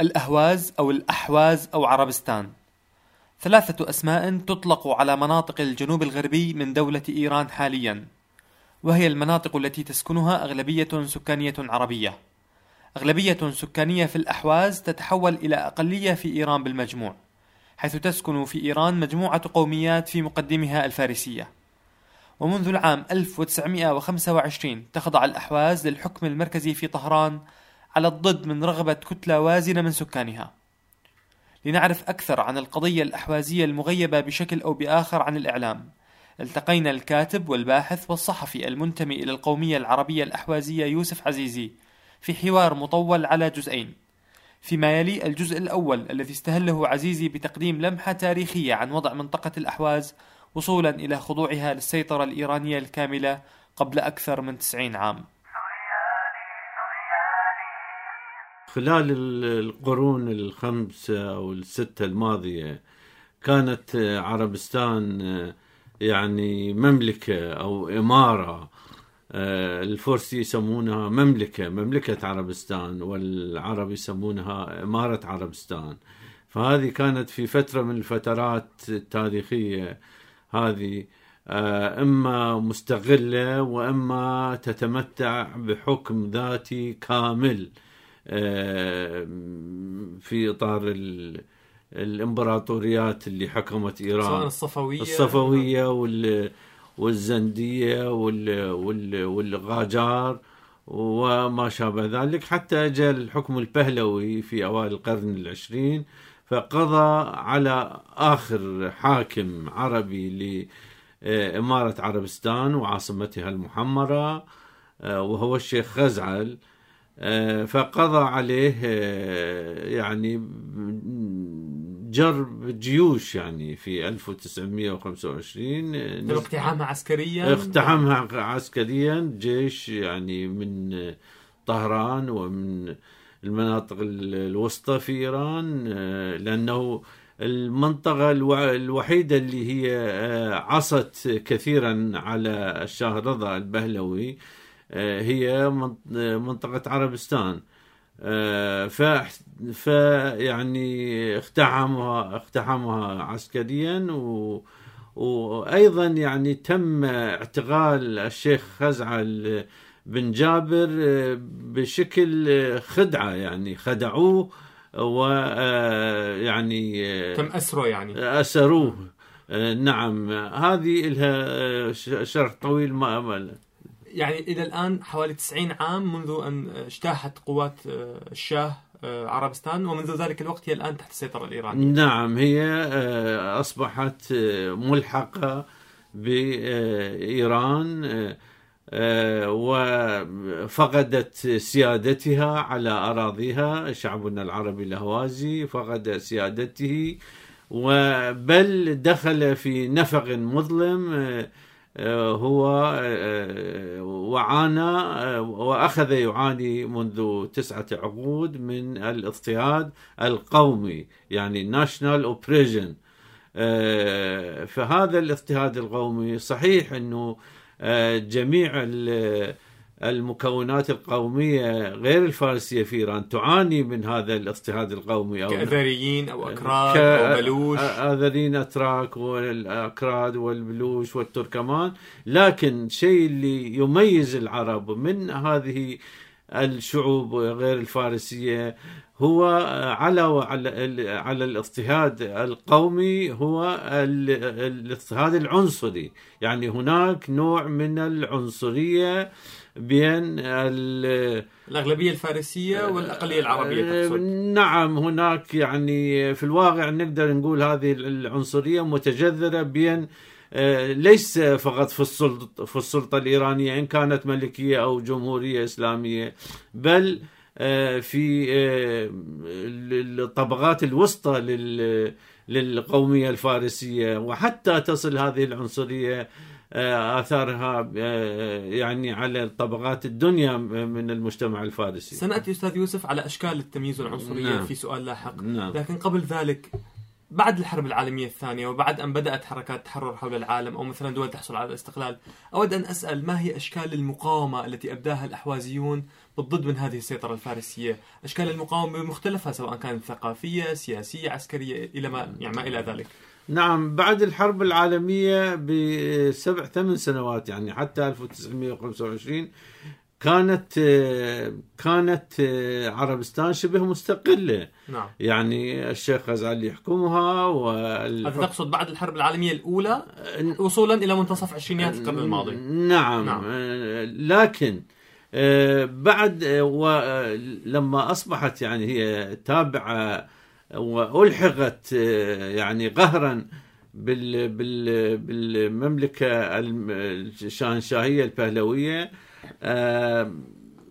الأهواز أو الأحواز أو عربستان. ثلاثة أسماء تطلق على مناطق الجنوب الغربي من دولة إيران حاليا وهي المناطق التي تسكنها أغلبية سكانية عربية. أغلبية سكانية في الأحواز تتحول إلى أقلية في إيران بالمجموع حيث تسكن في إيران مجموعة قوميات في مقدمها الفارسية. ومنذ العام 1925 تخضع الأحواز للحكم المركزي في طهران على الضد من رغبة كتلة وازنة من سكانها. لنعرف أكثر عن القضية الأحوازية المغيبة بشكل أو بآخر عن الإعلام. التقينا الكاتب والباحث والصحفي المنتمي إلى القومية العربية الأحوازية يوسف عزيزي في حوار مطول على جزئين. فيما يلي الجزء الأول الذي استهله عزيزي بتقديم لمحة تاريخية عن وضع منطقة الأحواز وصولا إلى خضوعها للسيطرة الإيرانية الكاملة قبل أكثر من 90 عام. خلال القرون الخمسة أو الستة الماضية كانت عربستان يعني مملكة أو إمارة الفرس يسمونها مملكة مملكة عربستان والعرب يسمونها إمارة عربستان. فهذه كانت في فترة من الفترات التاريخية هذه إما مستغلة وإما تتمتع بحكم ذاتي كامل. في إطار الإمبراطوريات اللي حكمت إيران. سواء الصفوية. الصفوية وال والزندية وال وال والغاجار وما شابه ذلك. حتى جاء الحكم البهلوي في أوائل القرن العشرين فقضى على آخر حاكم عربي لإمارة عربستان وعاصمتها المحمرة وهو الشيخ خزعل فقضى عليه يعني جرب جيوش يعني في 1925 اقتحامها عسكريا. اقتحمها عسكريا جيش يعني من طهران ومن المناطق الوسطى في إيران لأنه المنطقة الوحيدة اللي هي عصت كثيرا على الشاه رضا البهلوي هي منطقة عربستان. ف ف يعني اقتحمها اقتحمها عسكريا و وأيضا يعني تم اعتقال الشيخ خزعل بن جابر بشكل خدعة يعني خدعوه ويعني تم أسره يعني. أسروه. نعم. هذه لها شرح طويل ما يعني إلى الآن حوالي 90 عام منذ أن اجتاحت قوات الشاه عربستان ومنذ ذلك الوقت هي الآن تحت السيطرة الإيرانية. نعم هي أصبحت ملحقة بإيران وفقدت سيادتها على أراضيها شعبنا العربي الأهوازي فقد سيادته وبل دخل في نفق مظلم هو وعانى وأخذ يعاني منذ تسعة عقود من الاضطهاد القومي يعني national oppression فهذا الاضطهاد القومي صحيح إنه جميع المكونات القومية غير الفارسية في إيران تعاني من هذا الاضطهاد القومي أو كأذريين أو أكراد أو بلوش. أذريين أتراك والأكراد والبلوش والتركمان. لكن الشيء اللي يميز العرب من هذه الشعوب غير الفارسية هو على على الاضطهاد القومي هو الاضطهاد العنصري يعني هناك نوع من العنصرية بين الأغلبية الفارسية والأقلية العربية تقصد. نعم هناك يعني في الواقع نقدر نقول هذه العنصرية متجذرة بين ليس فقط في السلطة في السلطة الإيرانية إن كانت ملكية أو جمهورية إسلامية بل في الطبقات الوسطى للقومية الفارسية وحتى تصل هذه العنصرية آثارها يعني على طبقات الدنيا من المجتمع الفارسي سنأتي أستاذ يوسف على أشكال التمييز والعنصرية نعم. في سؤال لاحق نعم. لكن قبل ذلك بعد الحرب العالمية الثانية وبعد أن بدأت حركات تحرر حول العالم أو مثلا دول تحصل على الاستقلال أود أن أسأل ما هي أشكال المقاومة التي أبداها الأحوازيون بالضد من هذه السيطرة الفارسية؟ أشكال المقاومة بمختلفها سواء كانت ثقافية سياسية عسكرية إلى ما يعني ما إلى ذلك. نعم بعد الحرب العالمية بسبع ثمان سنوات يعني حتى 1925 كانت كانت عربستان شبه مستقلة. نعم. يعني الشيخ غزالي يحكمها وال... تقصد بعد الحرب العالمية الأولى وصولا إلى منتصف عشرينيات القرن الماضي. نعم, نعم. لكن بعد لما أصبحت يعني هي تابعة وألحقت يعني قهرا بال بال بالمملكة الشاهنشاهيه البهلوية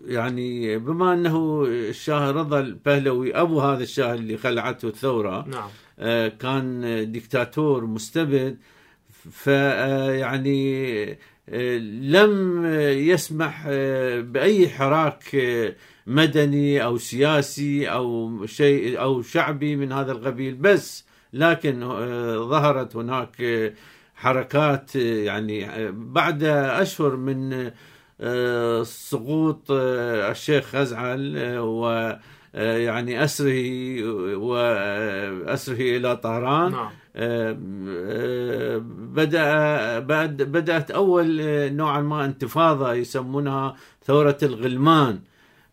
يعني بما أنه الشاه رضا البهلوي أبو هذا الشاه اللي خلعته الثورة نعم. كان ديكتاتور مستبد فيعني لم يسمح بأي حراك مدني أو سياسي أو شيء أو شعبي من هذا القبيل بس لكن ظهرت هناك حركات يعني بعد أشهر من سقوط الشيخ غزعل و يعني أسره واسره إلى طهران. نعم. بدأ بدأت أول نوعا ما انتفاضة يسمونها ثورة الغلمان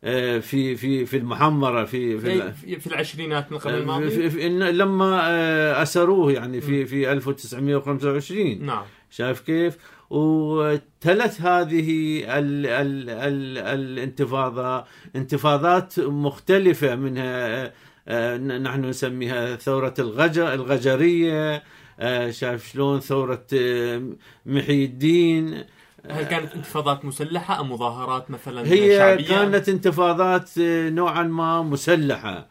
في في في المحمرة في في, في العشرينات من القرن الماضي؟ في في لما أسروه يعني في في 1925 نعم. شايف كيف؟ وتلت هذه ال ال ال الانتفاضه انتفاضات مختلفة منها نحن نسميها ثورة الغجر الغجرية شايف شلون ثورة محي الدين هل كانت انتفاضات مسلحة أم مظاهرات مثلا هي شعبية؟ كانت انتفاضات نوعا ما مسلحة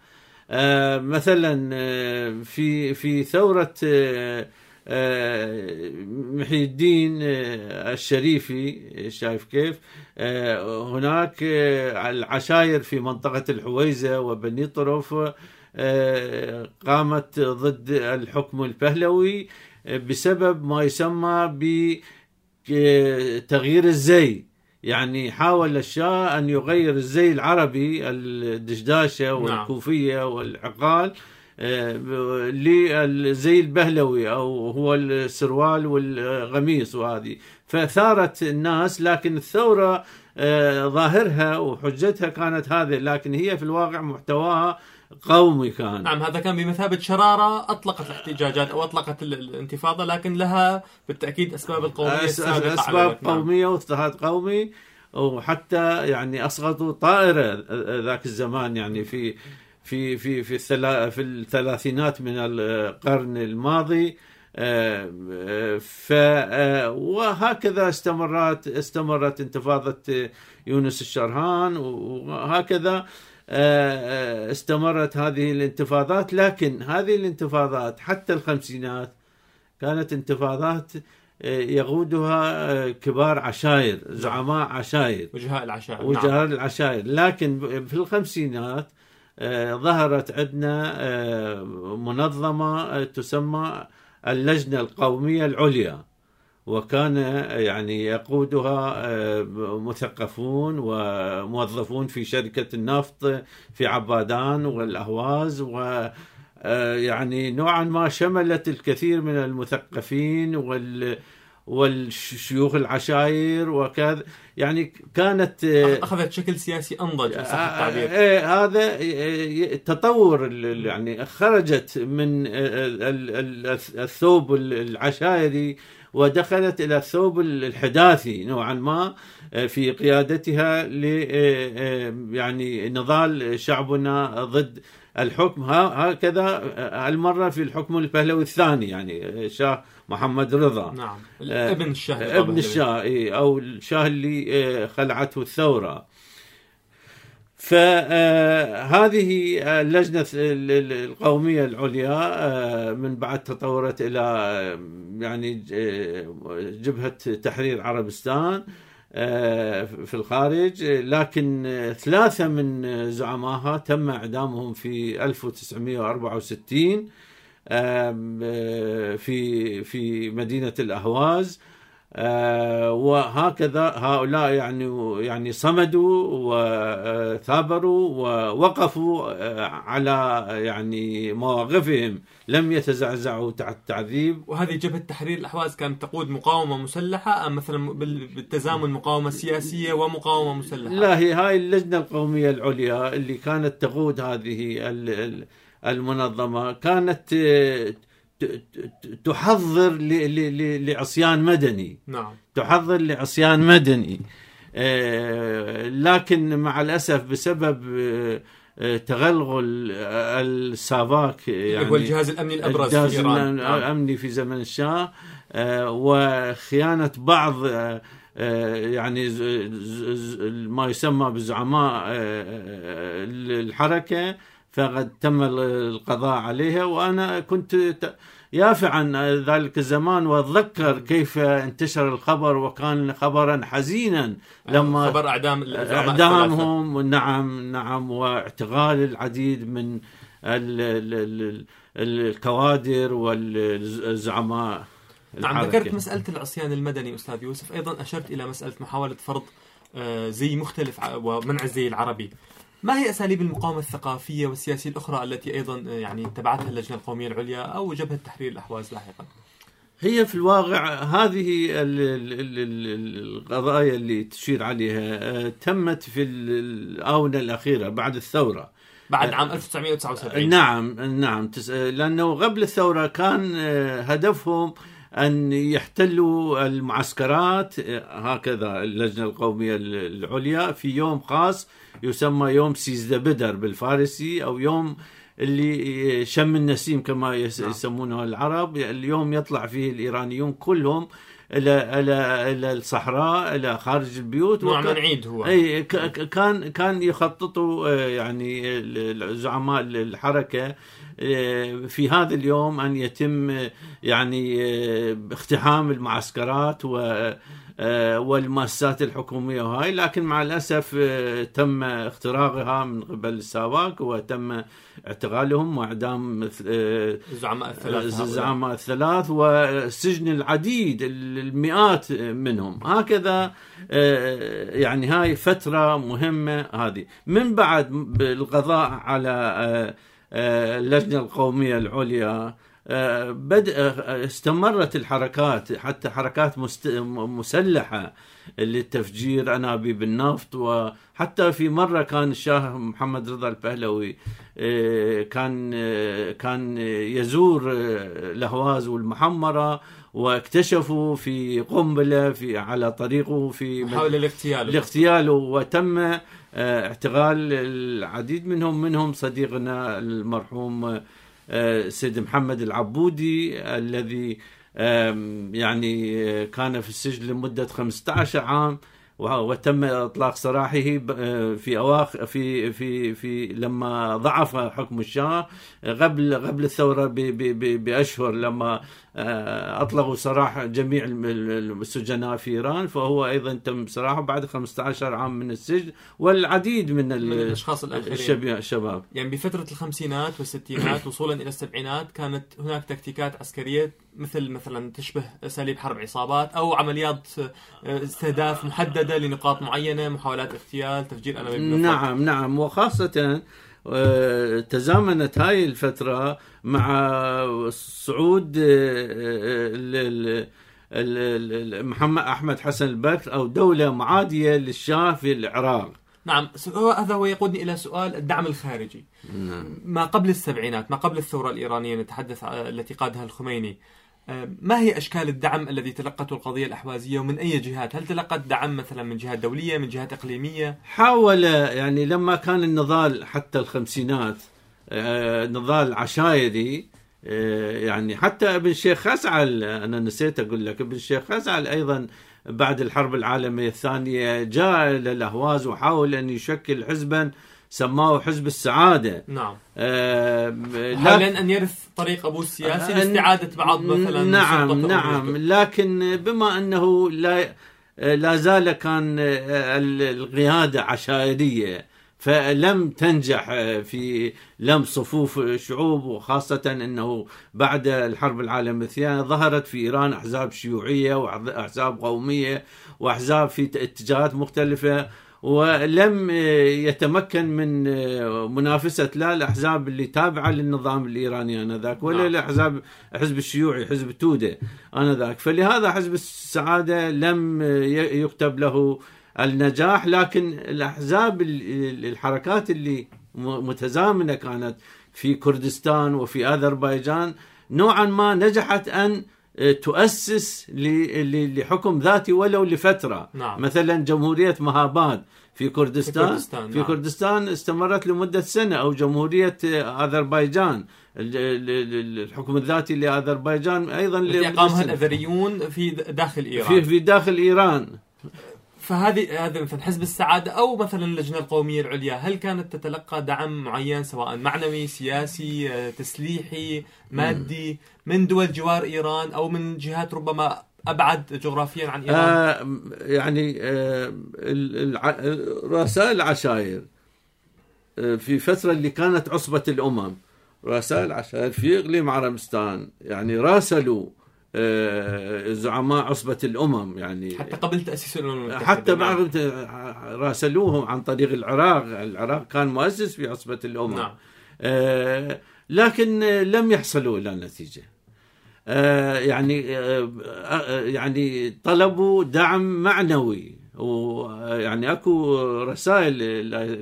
مثلا في في ثورة محي الدين الشريفي شايف كيف؟ هناك العشاير في منطقة الحويزة وبني طرف قامت ضد الحكم البهلوي بسبب ما يسمى ب تغيير الزي. يعني حاول الشاه أن يغير الزي العربي الدشداشة والكوفية والعقال للزي البهلوي أو هو السروال والقميص وهذه. فثارت الناس لكن الثورة ظاهرها وحجتها كانت هذه لكن هي في الواقع محتواها قومي كان. نعم هذا كان بمثابة شرارة أطلقت الاحتجاجات أو أطلقت الانتفاضة لكن لها بالتأكيد أسباب القومية السابقة أسباب قومية واضطهاد قومي وحتى يعني أسقطوا طائرة ذاك الزمان يعني في في في في في الثلاثينات من القرن الماضي ف وهكذا استمرت استمرت انتفاضة يونس الشرهان وهكذا استمرت هذه الانتفاضات. لكن هذه الانتفاضات حتى الخمسينات كانت انتفاضات يقودها كبار عشائر زعماء عشائر وجهاء العشائر وجهاء نعم. العشائر لكن في الخمسينات ظهرت عندنا منظمة تسمى اللجنة القومية العليا وكان يعني يقودها مثقفون وموظفون في شركة النفط في عبادان والأهواز و يعني نوعا ما شملت الكثير من المثقفين وال والشيوخ العشائر وكذا. يعني كانت أخذت شكل سياسي أنضج صح التعبير. هذا تطور يعني خرجت من الثوب العشائري ودخلت إلى الثوب الحداثي نوعا ما في قيادتها ل يعني نضال شعبنا ضد الحكم. هكذا المرة في الحكم البهلوي الثاني يعني شاه محمد رضا. نعم ابن الشاه ابن الشاه أو الشاه اللي خلعته الثورة. فهذه اللجنة القومية العليا من بعد تطورت إلى يعني جبهة تحرير عربستان في الخارج. لكن ثلاثة من زعمائها تم إعدامهم في 1964 في في مدينة الأهواز. آه، وهكذا هؤلاء يعني يعني صمدوا وثابروا ووقفوا آه، على يعني مواقفهم. لم يتزعزعوا تحت التعذيب وهذه جبهة تحرير الأحواز كانت تقود مقاومة مسلحة أم مثلا بالتزامن مقاومة سياسية ومقاومة مسلحة؟ لا هي هاي اللجنة القومية العليا اللي كانت تقود هذه المنظمة كانت تحضر لعصيان مدني. نعم. تحضر لعصيان مدني. آه، لكن مع الأسف بسبب آه، تغلغل السافاك يعني هو الجهاز الأمني الأبرز في إيران. نعم. الأمني في زمن الشاه آه، وخيانة بعض يعني ما يسمى بزعماء الحركه فقد تم القضاء عليها وأنا كنت يافعا ذلك الزمان وأتذكر كيف انتشر الخبر وكان خبرا حزينا لما خبر إعدام إعدامهم نعم نعم واعتقال العديد من الكوادر والزعماء نعم ذكرت مسألة العصيان المدني أستاذ يوسف. أيضا أشرت إلى مسألة محاولة فرض آه، زي مختلف ومنع الزي العربي. ما هي أساليب المقاومة الثقافية والسياسية الأخرى التي أيضا يعني اتبعتها اللجنة القومية العليا أو جبهة تحرير الأحواز لاحقا؟ هي في الواقع هذه القضايا اللي تشير عليها آه، تمت في الآونة الأخيرة بعد الثورة. بعد عام 1979 نعم نعم. لأنه قبل الثورة كان آه، هدفهم أن يحتلوا المعسكرات آه، هكذا اللجنة القومية العليا في يوم خاص يسمى يوم سيزده بدر بالفارسي أو يوم اللي شم النسيم كما نعم. يسمونه العرب. اليوم يطلع فيه الإيرانيون كلهم إلى إلى إلى الصحراء إلى خارج البيوت. نوع من عيد هو. إي كان كان يخططوا آه، يعني زعماء الحركه آه، في هذا اليوم أن يتم يعني آه، اقتحام المعسكرات و والمؤسسات الحكومية وهاي لكن مع الأسف آه، تم اختراقها من قبل الساواك وتم اعتقالهم وإعدام آه، الزعماء الثلاث الزعماء الثلاث وسجن العديد المئات منهم. هكذا يعني هاي فترة مهمة هذه. من بعد القضاء على اللجنة القومية العليا بدأ استمرت الحركات حتى حركات مسلحة للتفجير انابيب النفط وحتى في مرة كان الشاه محمد رضا البهلوي آه، كان آه، كان يزور الأهواز والمحمرة واكتشفوا في قنبلة في على طريقه في محاوله لاغتياله لاغتياله وتم آه، اعتقال العديد منهم منهم صديقنا المرحوم آه، سيد محمد العبودي الذي يعني آه، كان في السجن لمدة 15 عام وتم إطلاق سراحه آه، في اواخر في في في لما ضعف حكم الشاه قبل قبل الثورة بأشهر لما آه، اطلقوا سراح جميع السجناء في إيران فهو أيضا تم سراحه بعد 15 عام من السجن والعديد من, من الأشخاص الآخرين. الشباب. يعني بفترة الخمسينات والستينات وصولا إلى السبعينات كانت هناك تكتيكات عسكرية مثل مثلا تشبه أساليب حرب عصابات أو عمليات آه، استهداف محددة لنقاط معينة محاولات اغتيال تفجير أنابيب. نعم نعم وخاصة آه، تزامنت هاي الفترة مع صعود آه، آه، محمد أحمد حسن البكر أو دولة معادية للشاه في العراق نعم هذا هو يقودني إلى سؤال الدعم الخارجي نعم. ما قبل السبعينات ما قبل الثورة الإيرانية نتحدث التي قادها الخميني ما هي أشكال الدعم الذي تلقته القضية الأحوازية ومن أي جهات؟ هل تلقت دعم مثلا من جهات دولية من جهات إقليمية؟ حاول يعني لما كان النضال حتى الخمسينات آه، نضال عشائري آه، يعني حتى ابن شيخ خزعل أنا نسيت أقول لك ابن شيخ خزعل أيضا بعد الحرب العالمية الثانية جاء إلى الأهواز وحاول أن يشكل حزبا سماه حزب السعادة. نعم. آه حاولا أن يرث طريق أبوه السياسي لاستعادة بعض مثلا نعم نعم. لكن بما أنه لا لا زال كان القيادة عشائرية فلم تنجح في لم صفوف الشعوب وخاصة أنه بعد الحرب العالمية الثانية ظهرت في إيران أحزاب شيوعية وأحزاب قومية وأحزاب في اتجاهات مختلفة. ولم يتمكن من منافسة لا الأحزاب اللي تابعة للنظام الإيراني آنذاك ولا نعم. الأحزاب حزب الشيوعي حزب توده آنذاك فلهذا حزب السعادة لم يكتب له النجاح لكن الأحزاب الحركات اللي متزامنة كانت في كردستان وفي أذربيجان نوعا ما نجحت أن تؤسس لحكم ذاتي ولو لفترة. نعم. مثلا جمهورية مهاباد في كردستان. في كردستان, في نعم. كردستان استمرت لمدة سنة أو جمهورية اذربيجان الحكم الذاتي لاذربيجان أيضا التي اقامها الأذريون في داخل إيران. في في داخل إيران. فهذه هذا مثلا حزب السعادة أو مثلا اللجنة القومية العليا هل كانت تتلقى دعم معين سواء معنوي سياسي آه، تسليحي مادي من دول جوار إيران أو من جهات ربما أبعد جغرافيا عن إيران؟ آه يعني آه رؤساء العشائر آه في فترة اللي كانت عصبة الأمم رؤساء العشائر في إقليم عربستان يعني راسلوا آه، زعماء عصبة الأمم يعني حتى قبل تأسيس الأمم المتحدة حتى بعد راسلوهم عن طريق العراق. العراق كان مؤسس في عصبة الأمم. نعم. آه، لكن لم يحصلوا إلى نتيجة. آه، يعني يعني طلبوا دعم معنوي. ويعني أكو رسائل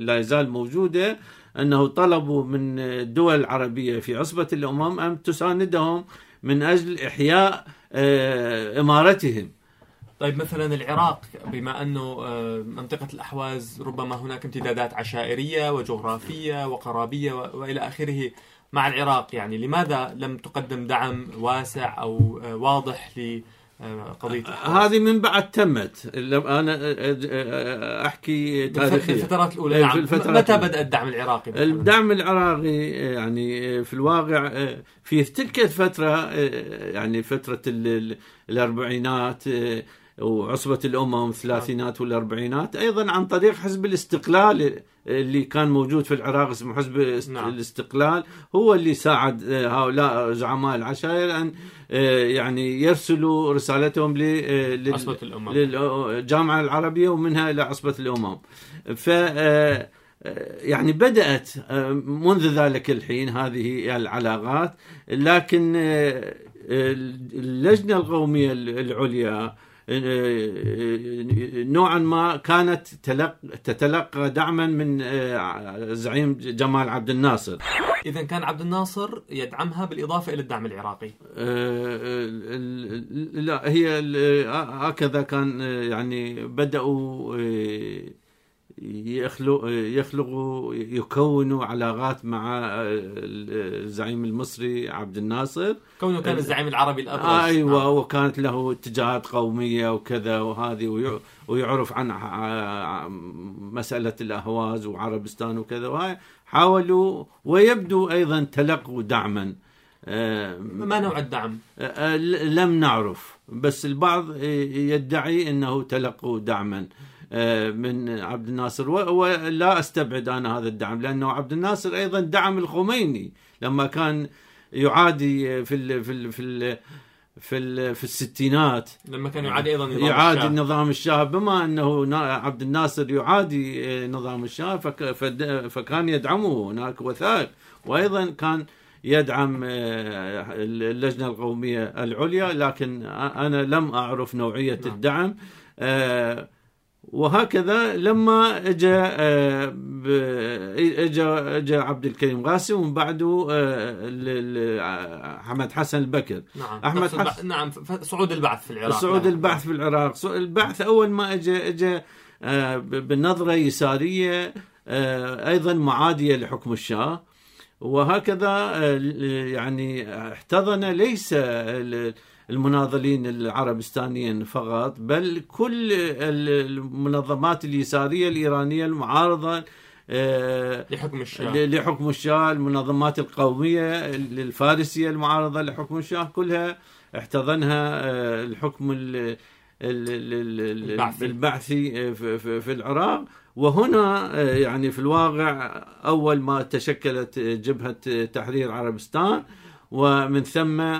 لا يزال موجودة أنه طلبوا من الدول العربيه في عصبة الأمم أن تساندهم من أجل إحياء آه، إمارتهم. طيب مثلا العراق بما أنه آه، منطقة الأحواز ربما هناك امتدادات عشائرية وجغرافية وقرابية وإلى آخره مع العراق يعني لماذا لم تقدم دعم واسع أو آه، واضح قضية هذه من بعد تمت. أنا أحكي تاريخيا الفترات الأولى نعم. في الفترات متى بدا الدعم العراقي؟ الدعم العراقي يعني في الواقع في تلك الفترة يعني فترة الأربعينات وعصبة الأمم الثلاثينات والأربعينات أيضا عن طريق حزب الاستقلال اللي كان موجود في العراق اسمه حزب نعم. الاستقلال هو اللي ساعد هؤلاء زعماء العشائر أن آه، يعني يرسلوا رسالتهم للجامعة العربية ومنها إلى عصبة الأمم. ف آه، يعني بدأت آه، منذ ذلك الحين هذه العلاقات لكن اللجنة القومية العليا نوعا ما كانت تتلقى دعما من آه، جمال عبد الناصر. اذا كان عبد الناصر يدعمها بالإضافة إلى الدعم العراقي. آه، لا هي هكذا كان آه، يعني بدأوا يخلق يخلقوا يكونوا علاقات مع الزعيم المصري عبد الناصر. كونه كان الزعيم العربي الابرز أيوه آه. وكانت له اتجاهات قومية وكذا وهذه ويعرف عن مسألة الأهواز وعربستان وكذا. وهاي حاولوا ويبدو أيضا تلقوا دعما. ما نوع الدعم؟ لم نعرف بس البعض يدعي إنه تلقوا دعما. آه، من عبد الناصر. ولا أستبعد أنا هذا الدعم لأنه عبد الناصر أيضا دعم الخميني لما كان يعادي في ال في ال في ال في, ال في الستينات. لما كان يعادي أيضا نظام يعادي الشاه. نظام الشاه بما أنه عبد الناصر يعادي آه، نظام الشاه فكان يدعمه هناك وثائق وأيضا كان يدعم آه، اللجنة القومية العليا. لكن أنا لم أعرف نوعية نعم. الدعم. وهكذا لما اجى آه، اجى اجى عبد الكريم قاسم ومن بعده آه، أحمد حسن البكر. نعم. أحمد حسن نعم صعود البعث في العراق. صعود نعم. البعث في العراق. البعث أول ما اجى اجى آه، بنظرة يسارية أيضا معادية لحكم الشاه. وهكذا يعني احتضن ليس المناضلين العربستانيين فقط بل كل المنظمات اليسارية الإيرانية المعارضة آه، لحكم الشاه. لحكم الشاه المنظمات القومية الفارسية المعارضة لحكم الشاه كلها احتضنها آه، الحكم البعثي, البعثي في العراق. وهنا يعني في الواقع أول ما تشكلت جبهة تحرير عربستان ومن ثم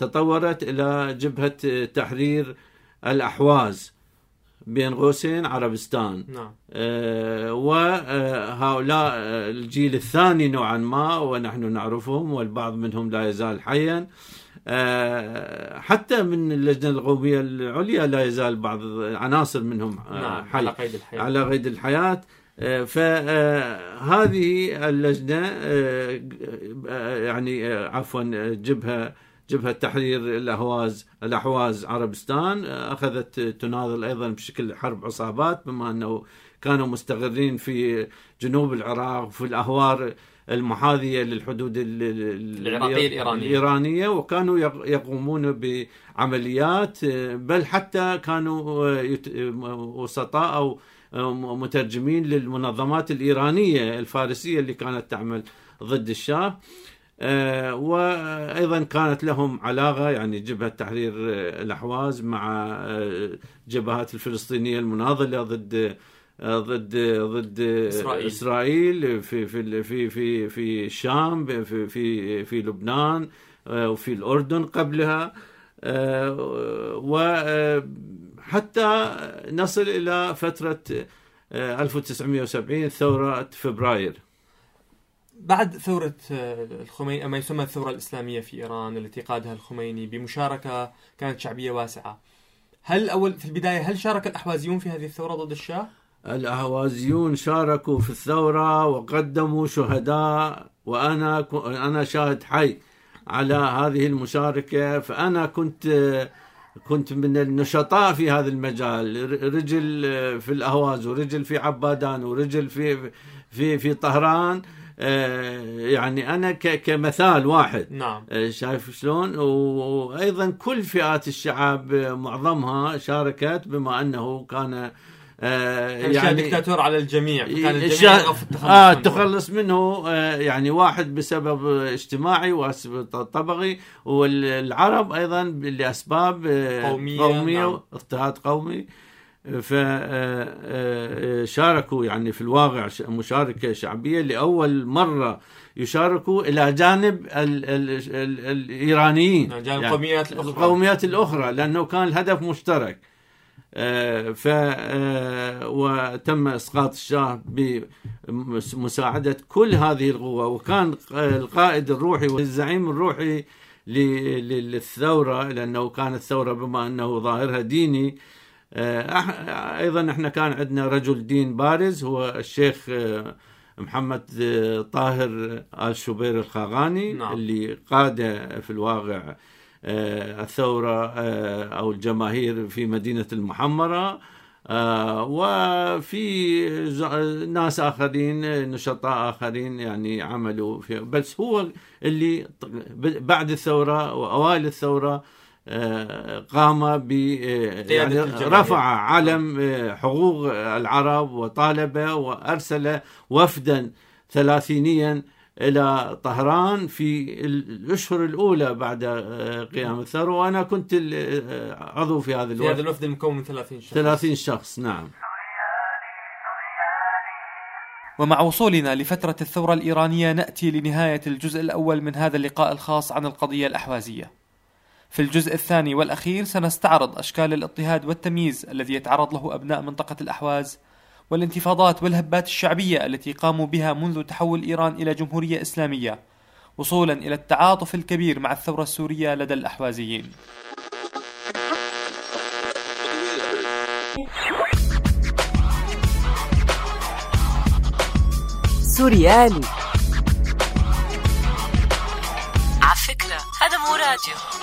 تطورت إلى جبهة تحرير الأحواز بين قوسين عربستان نعم. آه وهؤلاء الجيل الثاني نوعا ما ونحن نعرفهم والبعض منهم لا يزال حيا آه حتى من اللجنة القومية العليا لا يزال بعض عناصر منهم آه نعم. حي على قيد الحياة على قيد الحياة آه، فهذه اللجنة آه، يعني عفوا جبهة جبهة تحرير الأهواز الأحواز عربستان أخذت تناضل أيضا بشكل حرب عصابات بما أنه كانوا مستقرين في جنوب العراق وفي الأهوار المحاذية للحدود العراقية الإيرانية. الإيرانية وكانوا يقومون بعمليات بل حتى كانوا وسطاء أو مترجمين للمنظمات الإيرانية الفارسية اللي كانت تعمل ضد الشاه آه، وأيضا كانت لهم علاقة يعني جبهة تحرير الأحواز مع الجبهات آه، الفلسطينية المناضلة ضد آه، ضد ضد إسرائيل, إسرائيل في في في في في الشام في في في لبنان وفي الأردن قبلها وحتى نصل إلى فترة 1970 ثورة فبراير. بعد ثورة آه، الخميني ما يسمى الثورة الإسلامية في إيران التي قادها الخميني بمشاركة كانت شعبية واسعة. هل أول في البداية هل شارك الأحوازيون في هذه الثورة ضد الشاه؟ الأحوازيون شاركوا في الثورة وقدموا شهداء وأنا أنا شاهد حي على هذه المشاركة فأنا كنت كنت من النشطاء في هذا المجال. رجل في الأهواز ورجل في عبادان ورجل في في في طهران. آه، يعني أنا كمثال واحد. نعم. آه، شايف شلون؟ وأيضا كل فئات الشعب معظمها شاركت بما أنه كان آه يعني دكتاتور على الجميع فكان الجميع التخلص آه التخلص منه آه يعني واحد بسبب اجتماعي وأسباب طبقي والعرب أيضا لأسباب آه قومية, قومية نعم. اضطهاد قومي. فشاركوا يعني في الواقع مشاركة شعبية لأول مرة يشاركوا إلى جانب ال ال ال الإيرانيين. جانب يعني القوميات الأخرى. القوميات الأخرى لأنه كان الهدف مشترك. ف وتم إسقاط الشاه بمساعدة كل هذه القوى وكان القائد الروحي والزعيم الروحي للثورة لأنه كانت ثوره بما أنه ظاهرها ديني آه، أيضا إحنا كان عندنا رجل دين بارز هو الشيخ آه، محمد آه، طاهر آل شوبير الخاغاني نعم. اللي قاد في الواقع الثورة أو الجماهير في مدينة المحمرة وفي ناس آخرين نشطاء آخرين يعني عملوا في بس هو اللي بعد الثورة واوائل الثورة قام ب يعني رفع علم آه، حقوق العرب وطالب وأرسل وفدا ثلاثينيا إلى طهران في الأشهر الأولى بعد آه، قيام الثورة. وأنا كنت آه، عضو في هذا الوفد. في هذا الوفد المكون من 30 شخص. 30 شخص نعم. ومع وصولنا لفترة الثورة الإيرانية نأتي لنهاية الجزء الأول من هذا اللقاء الخاص عن القضية الأحوازية. في الجزء الثاني والأخير سنستعرض أشكال الاضطهاد والتمييز الذي يتعرض له أبناء منطقة الأحواز والانتفاضات والهبات الشعبية التي قاموا بها منذ تحول إيران إلى جمهورية إسلامية وصولا إلى التعاطف الكبير مع الثورة السورية لدى الأحوازيين. سوريالي على فكرة هذا مو راديو.